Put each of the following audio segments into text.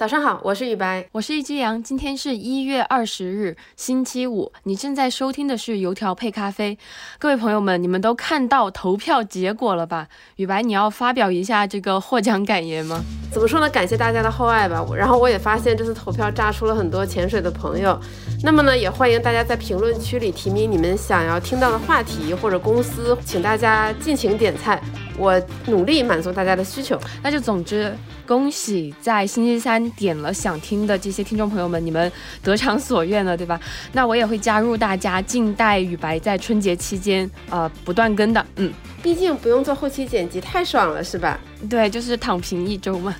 早上好，我是雨白，我是一只羊。今天是一月二十日，星期五。你正在收听的是油条配咖啡。各位朋友们，你们都看到投票结果了吧？雨白，你要发表一下这个获奖感言吗？怎么说呢？感谢大家的厚爱吧。然后我也发现这次投票炸出了很多潜水的朋友。那么呢，也欢迎大家在评论区里提名你们想要听到的话题或者公司，请大家尽情点菜。我努力满足大家的需求，那就总之恭喜在星期三点了想听的这些听众朋友们，你们得偿所愿了，对吧？那我也会加入大家，静待雨白在春节期间呃不断更的，嗯，毕竟不用做后期剪辑，太爽了，是吧？对，就是躺平一周嘛，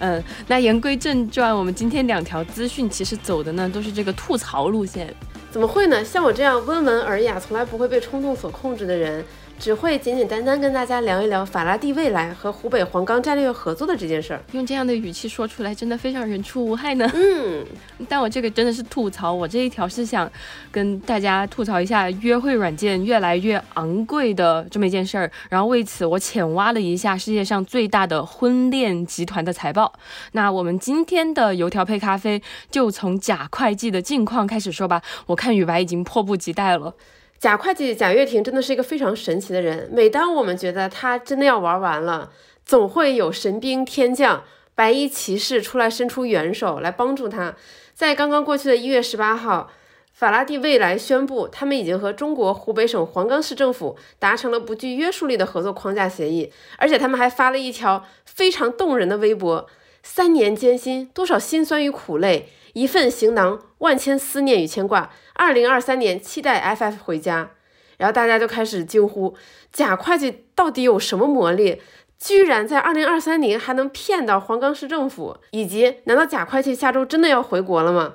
嗯。那言归正传，我们今天两条资讯其实走的呢都是这个吐槽路线，怎么会呢？像我这样温文尔雅、从来不会被冲动所控制的人。只会简简单单跟大家聊一聊法拉第未来和湖北黄冈战略合作的这件事儿，用这样的语气说出来，真的非常人畜无害呢。嗯，但我这个真的是吐槽，我这一条是想跟大家吐槽一下约会软件越来越昂贵的这么一件事儿。然后为此，我浅挖了一下世界上最大的婚恋集团的财报。那我们今天的油条配咖啡就从假会计的近况开始说吧。我看雨白已经迫不及待了。贾会计贾跃亭真的是一个非常神奇的人。每当我们觉得他真的要玩完了，总会有神兵天将、白衣骑士出来伸出援手来帮助他。在刚刚过去的一月十八号，法拉第未来宣布，他们已经和中国湖北省黄冈市政府达成了不具约束力的合作框架协议，而且他们还发了一条非常动人的微博：三年艰辛，多少辛酸与苦累。一份行囊，万千思念与牵挂。二零二三年，期待 FF 回家。然后大家就开始惊呼：假会计到底有什么魔力，居然在二零二三年还能骗到黄冈市政府？以及，难道假会计下周真的要回国了吗？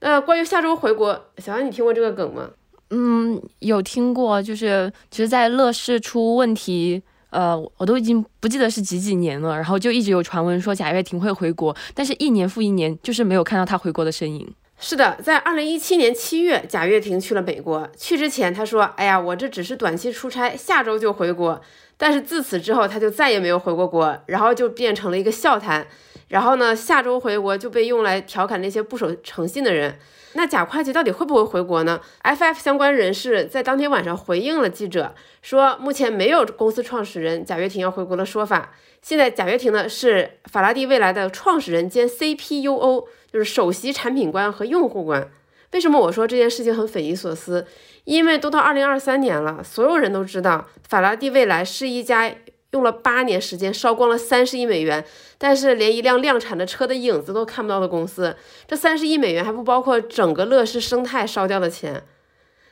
呃，关于下周回国，小安，你听过这个梗吗？嗯，有听过，就是其实，在乐视出问题。呃，我都已经不记得是几几年了，然后就一直有传闻说贾跃亭会回国，但是一年复一年，就是没有看到他回国的身影。是的，在二零一七年七月，贾跃亭去了美国，去之前他说：“哎呀，我这只是短期出差，下周就回国。”但是自此之后，他就再也没有回过国，然后就变成了一个笑谈。然后呢，下周回国就被用来调侃那些不守诚信的人。那贾会计到底会不会回国呢？FF 相关人士在当天晚上回应了记者，说目前没有公司创始人贾跃亭要回国的说法。现在贾跃亭呢是法拉第未来的创始人兼 CPUO，就是首席产品官和用户官。为什么我说这件事情很匪夷所思？因为都到二零二三年了，所有人都知道法拉第未来是一家。用了八年时间烧光了三十亿美元，但是连一辆量产的车的影子都看不到的公司，这三十亿美元还不包括整个乐视生态烧掉的钱。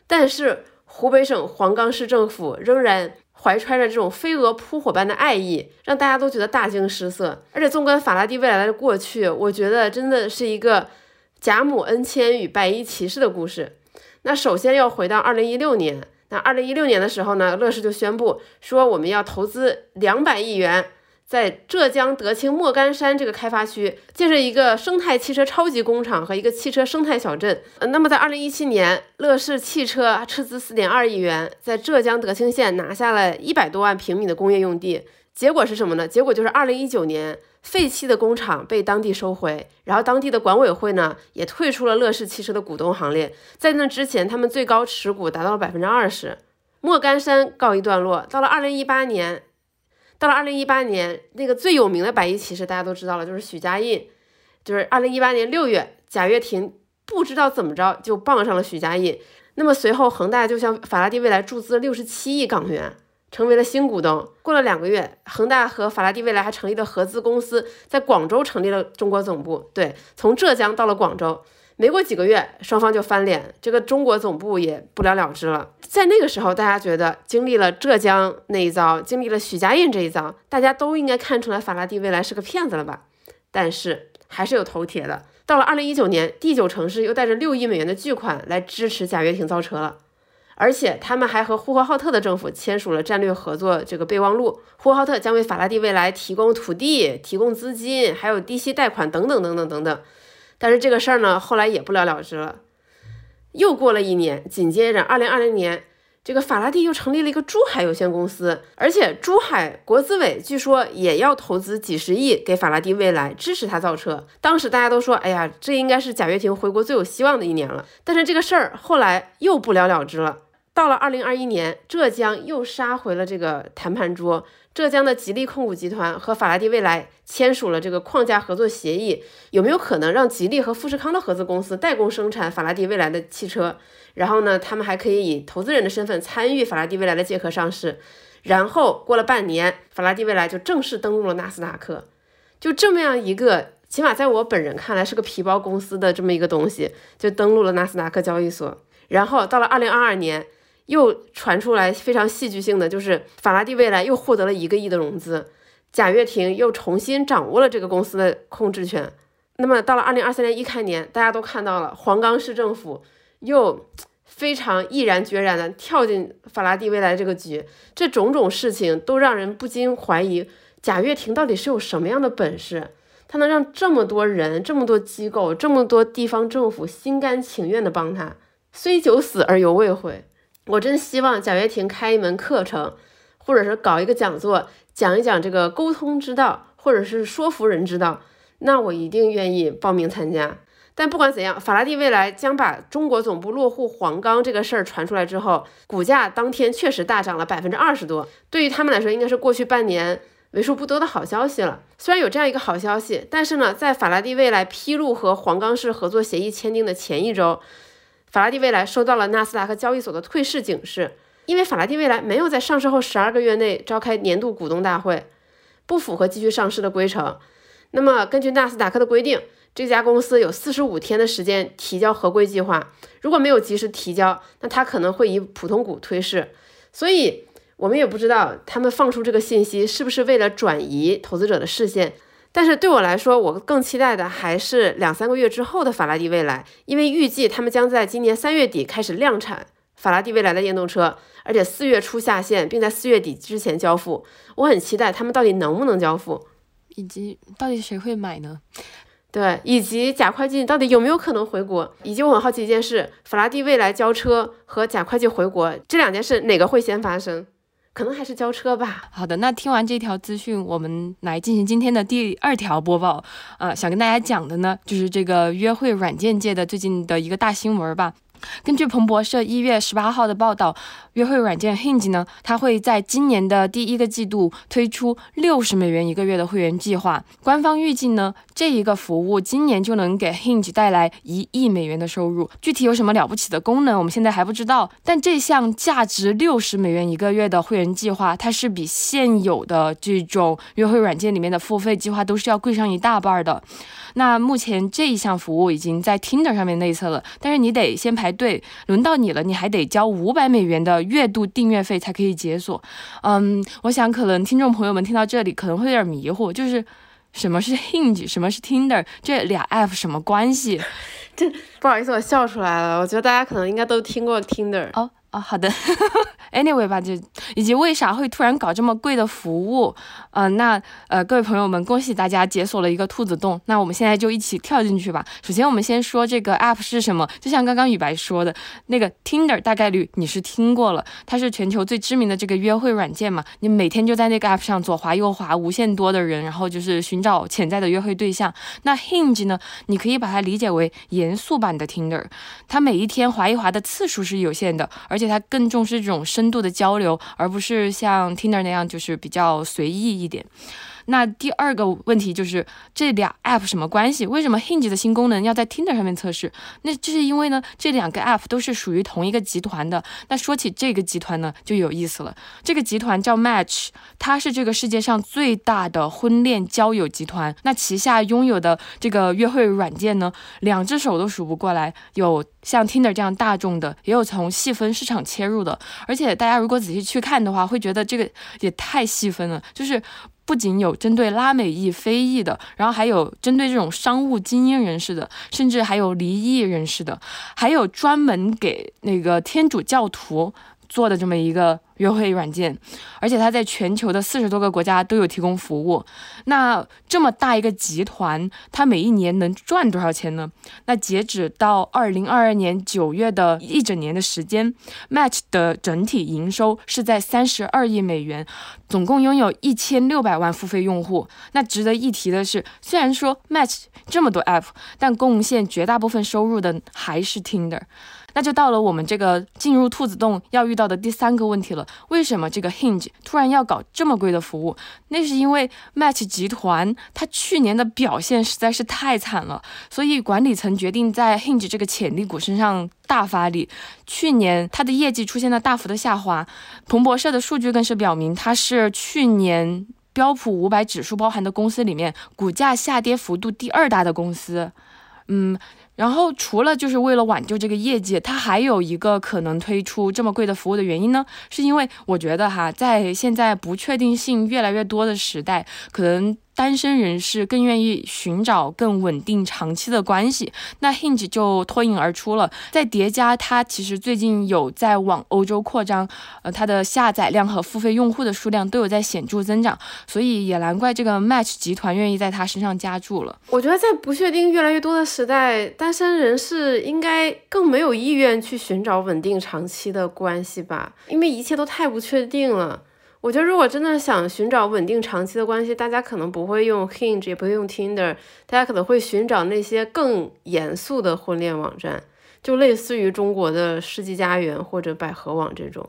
但是湖北省黄冈市政府仍然怀揣着这种飞蛾扑火般的爱意，让大家都觉得大惊失色。而且纵观法拉第未来的过去，我觉得真的是一个贾母恩千与白衣骑士的故事。那首先要回到二零一六年。那二零一六年的时候呢，乐视就宣布说我们要投资两百亿元，在浙江德清莫干山这个开发区建设一个生态汽车超级工厂和一个汽车生态小镇。呃，那么在二零一七年，乐视汽车斥资四点二亿元，在浙江德清县拿下了一百多万平米的工业用地。结果是什么呢？结果就是二零一九年。废弃的工厂被当地收回，然后当地的管委会呢也退出了乐视汽车的股东行列。在那之前，他们最高持股达到了百分之二十。莫干山告一段落，到了二零一八年，到了二零一八年，那个最有名的白衣骑士大家都知道了，就是许家印。就是二零一八年六月，贾跃亭不知道怎么着就傍上了许家印。那么随后，恒大就向法拉第未来注资六十七亿港元。成为了新股东。过了两个月，恒大和法拉第未来还成立了合资公司，在广州成立了中国总部。对，从浙江到了广州，没过几个月，双方就翻脸，这个中国总部也不了了之了。在那个时候，大家觉得经历了浙江那一遭，经历了许家印这一遭，大家都应该看出来法拉第未来是个骗子了吧？但是还是有头铁的。到了二零一九年，第九城市又带着六亿美元的巨款来支持贾跃亭造车了。而且他们还和呼和浩特的政府签署了战略合作这个备忘录，呼和浩特将为法拉第未来提供土地、提供资金，还有低息贷款等等等等等等。但是这个事儿呢，后来也不了了之了。又过了一年，紧接着二零二零年，这个法拉第又成立了一个珠海有限公司，而且珠海国资委据说也要投资几十亿给法拉第未来，支持他造车。当时大家都说，哎呀，这应该是贾跃亭回国最有希望的一年了。但是这个事儿后来又不了了之了。到了二零二一年，浙江又杀回了这个谈判桌。浙江的吉利控股集团和法拉第未来签署了这个框架合作协议，有没有可能让吉利和富士康的合资公司代工生产法拉第未来的汽车？然后呢，他们还可以以投资人的身份参与法拉第未来的借壳上市。然后过了半年，法拉第未来就正式登陆了纳斯达克。就这么样一个，起码在我本人看来是个皮包公司的这么一个东西，就登陆了纳斯达克交易所。然后到了二零二二年。又传出来非常戏剧性的，就是法拉第未来又获得了一个亿的融资，贾跃亭又重新掌握了这个公司的控制权。那么到了二零二三年一开年，大家都看到了黄冈市政府又非常毅然决然的跳进法拉第未来这个局，这种种事情都让人不禁怀疑贾跃亭到底是有什么样的本事，他能让这么多人、这么多机构、这么多地方政府心甘情愿的帮他，虽九死而犹未悔。我真希望贾跃亭开一门课程，或者是搞一个讲座，讲一讲这个沟通之道，或者是说服人之道，那我一定愿意报名参加。但不管怎样，法拉第未来将把中国总部落户黄冈这个事儿传出来之后，股价当天确实大涨了百分之二十多。对于他们来说，应该是过去半年为数不多的好消息了。虽然有这样一个好消息，但是呢，在法拉第未来披露和黄冈市合作协议签订的前一周。法拉第未来收到了纳斯达克交易所的退市警示，因为法拉第未来没有在上市后十二个月内召开年度股东大会，不符合继续上市的规程。那么，根据纳斯达克的规定，这家公司有四十五天的时间提交合规计划，如果没有及时提交，那它可能会以普通股退市。所以，我们也不知道他们放出这个信息是不是为了转移投资者的视线。但是对我来说，我更期待的还是两三个月之后的法拉第未来，因为预计他们将在今年三月底开始量产法拉第未来的电动车，而且四月初下线，并在四月底之前交付。我很期待他们到底能不能交付，以及到底谁会买呢？对，以及贾会计到底有没有可能回国？以及我很好奇一件事：法拉第未来交车和贾会计回国这两件事，哪个会先发生？可能还是交车吧。好的，那听完这条资讯，我们来进行今天的第二条播报。呃，想跟大家讲的呢，就是这个约会软件界的最近的一个大新闻吧。根据彭博社一月十八号的报道，约会软件 Hinge 呢，它会在今年的第一个季度推出六十美元一个月的会员计划。官方预计呢，这一个服务今年就能给 Hinge 带来一亿美元的收入。具体有什么了不起的功能，我们现在还不知道。但这项价值六十美元一个月的会员计划，它是比现有的这种约会软件里面的付费计划都是要贵上一大半的。那目前这一项服务已经在 Tinder 上面内测了，但是你得先排队，轮到你了，你还得交五百美元的月度订阅费才可以解锁。嗯，我想可能听众朋友们听到这里可能会有点迷糊，就是什么是 Hinge，什么是 Tinder，这俩 app 什么关系？这不好意思，我笑出来了。我觉得大家可能应该都听过 Tinder。哦。哦，好的。Anyway 吧，就以及为啥会突然搞这么贵的服务？嗯，那呃，各位朋友们，恭喜大家解锁了一个兔子洞。那我们现在就一起跳进去吧。首先，我们先说这个 App 是什么。就像刚刚雨白说的，那个 Tinder 大概率你是听过了，它是全球最知名的这个约会软件嘛。你每天就在那个 App 上左滑右滑，无限多的人，然后就是寻找潜在的约会对象。那 Hinge 呢？你可以把它理解为严肃版的 Tinder，它每一天滑一滑的次数是有限的，而而且他更重视这种深度的交流，而不是像 Tinder 那样就是比较随意一点。那第二个问题就是这俩 app 什么关系？为什么 Hinge 的新功能要在 Tinder 上面测试？那这是因为呢，这两个 app 都是属于同一个集团的。那说起这个集团呢，就有意思了。这个集团叫 Match，它是这个世界上最大的婚恋交友集团。那旗下拥有的这个约会软件呢，两只手都数不过来。有像 Tinder 这样大众的，也有从细分市场切入的。而且大家如果仔细去看的话，会觉得这个也太细分了，就是。不仅有针对拉美裔、非裔的，然后还有针对这种商务精英人士的，甚至还有离异人士的，还有专门给那个天主教徒做的这么一个约会软件，而且它在全球的四十多个国家都有提供服务。那这么大一个集团，它每一年能赚多少钱呢？那截止到二零二二年九月的一整年的时间，Match 的整体营收是在三十二亿美元，总共拥有一千六百万付费用户。那值得一提的是，虽然说 Match 这么多 App，但贡献绝大部分收入的还是 Tinder。那就到了我们这个进入兔子洞要遇到的第三个问题了。为什么这个 Hinge 突然要搞这么贵的服务？那是因为 Match 集团它去年的表现实在是太惨了，所以管理层决定在 Hinge 这个潜力股身上大发力。去年它的业绩出现了大幅的下滑，彭博社的数据更是表明，它是去年标普五百指数包含的公司里面股价下跌幅度第二大的公司。嗯。然后除了就是为了挽救这个业绩，它还有一个可能推出这么贵的服务的原因呢，是因为我觉得哈，在现在不确定性越来越多的时代，可能。单身人士更愿意寻找更稳定、长期的关系，那 Hinge 就脱颖而出了。再叠加它其实最近有在往欧洲扩张，呃，它的下载量和付费用户的数量都有在显著增长，所以也难怪这个 Match 集团愿意在它身上加注了。我觉得在不确定越来越多的时代，单身人士应该更没有意愿去寻找稳定长期的关系吧，因为一切都太不确定了。我觉得，如果真的想寻找稳定长期的关系，大家可能不会用 Hinge，也不会用 Tinder，大家可能会寻找那些更严肃的婚恋网站，就类似于中国的世纪佳缘或者百合网这种。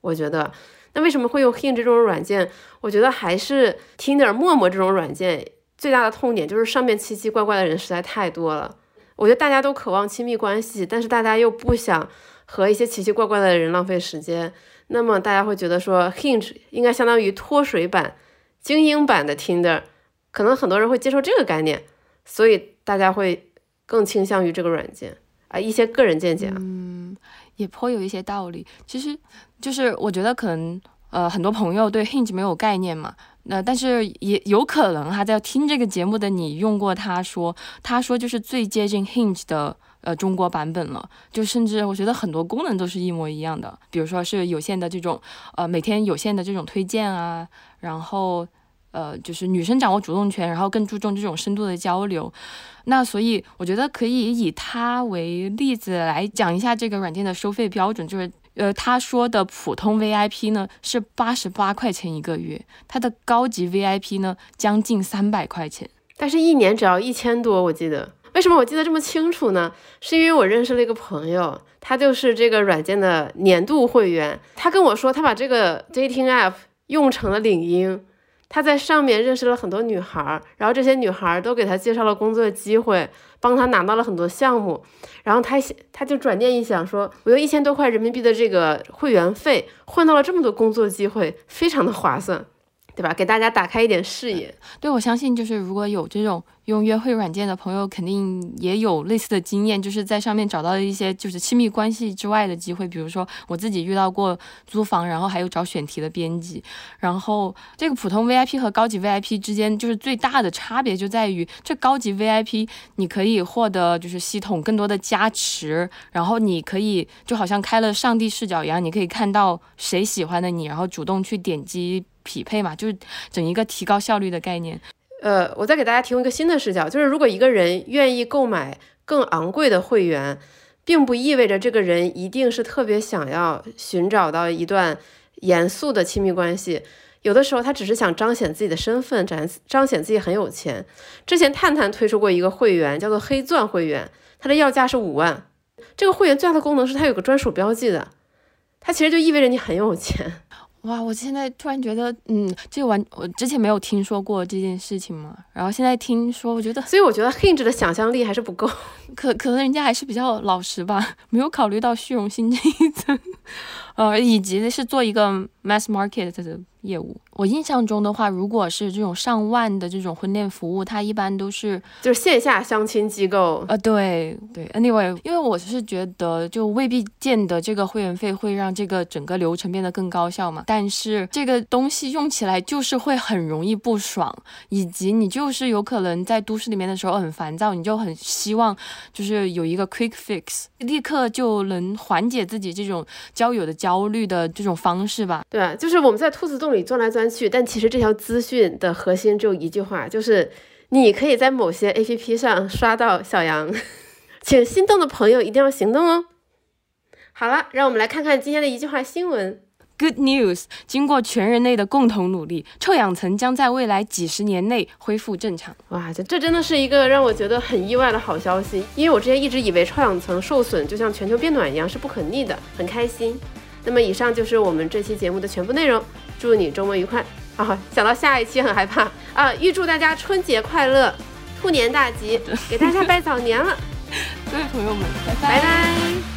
我觉得，那为什么会用 Hinge 这种软件？我觉得还是 Tinder、陌陌这种软件最大的痛点就是上面奇奇怪怪的人实在太多了。我觉得大家都渴望亲密关系，但是大家又不想和一些奇奇怪怪的人浪费时间。那么大家会觉得说，Hinge 应该相当于脱水版、精英版的 Tinder，可能很多人会接受这个概念，所以大家会更倾向于这个软件啊。一些个人见解啊，嗯，也颇有一些道理。其实就是我觉得可能呃很多朋友对 Hinge 没有概念嘛，那但是也有可能哈，在听这个节目的你用过，他说他说就是最接近 Hinge 的。呃，中国版本了，就甚至我觉得很多功能都是一模一样的，比如说是有限的这种，呃，每天有限的这种推荐啊，然后，呃，就是女生掌握主动权，然后更注重这种深度的交流。那所以我觉得可以以它为例子来讲一下这个软件的收费标准，就是呃，他说的普通 VIP 呢是八十八块钱一个月，它的高级 VIP 呢将近三百块钱，但是一年只要一千多，我记得。为什么我记得这么清楚呢？是因为我认识了一个朋友，他就是这个软件的年度会员。他跟我说，他把这个 dating app 用成了领英，他在上面认识了很多女孩，然后这些女孩都给他介绍了工作机会，帮他拿到了很多项目。然后他想，他就转念一想，说我用一千多块人民币的这个会员费换到了这么多工作机会，非常的划算，对吧？给大家打开一点视野。对，我相信就是如果有这种。用约会软件的朋友肯定也有类似的经验，就是在上面找到了一些就是亲密关系之外的机会，比如说我自己遇到过租房，然后还有找选题的编辑。然后这个普通 VIP 和高级 VIP 之间就是最大的差别就在于，这高级 VIP 你可以获得就是系统更多的加持，然后你可以就好像开了上帝视角一样，你可以看到谁喜欢的你，然后主动去点击匹配嘛，就是整一个提高效率的概念。呃，我再给大家提供一个新的视角，就是如果一个人愿意购买更昂贵的会员，并不意味着这个人一定是特别想要寻找到一段严肃的亲密关系。有的时候他只是想彰显自己的身份，展彰显自己很有钱。之前探探推出过一个会员，叫做黑钻会员，它的要价是五万。这个会员最大的功能是它有个专属标记的，它其实就意味着你很有钱。哇，我现在突然觉得，嗯，这个完我之前没有听说过这件事情嘛，然后现在听说，我觉得，所以我觉得 Hinge 的想象力还是不够，可可能人家还是比较老实吧，没有考虑到虚荣心这一层，呃，以及是做一个 mass market 的。业务，我印象中的话，如果是这种上万的这种婚恋服务，它一般都是就是线下相亲机构呃，对对。Anyway，因为我是觉得就未必见得这个会员费会让这个整个流程变得更高效嘛，但是这个东西用起来就是会很容易不爽，以及你就是有可能在都市里面的时候很烦躁，你就很希望就是有一个 quick fix，立刻就能缓解自己这种交友的焦虑的这种方式吧。对啊，就是我们在兔子洞里钻来钻去，但其实这条资讯的核心只有一句话，就是你可以在某些 APP 上刷到小羊，请心动的朋友一定要行动哦。好了，让我们来看看今天的一句话新闻。Good news！经过全人类的共同努力，臭氧层将在未来几十年内恢复正常。哇，这这真的是一个让我觉得很意外的好消息，因为我之前一直以为臭氧层受损就像全球变暖一样是不可逆的，很开心。那么以上就是我们这期节目的全部内容，祝你周末愉快啊！想到下一期很害怕啊！预祝大家春节快乐，兔年大吉，给大家拜早年了。各位朋友们，拜拜拜。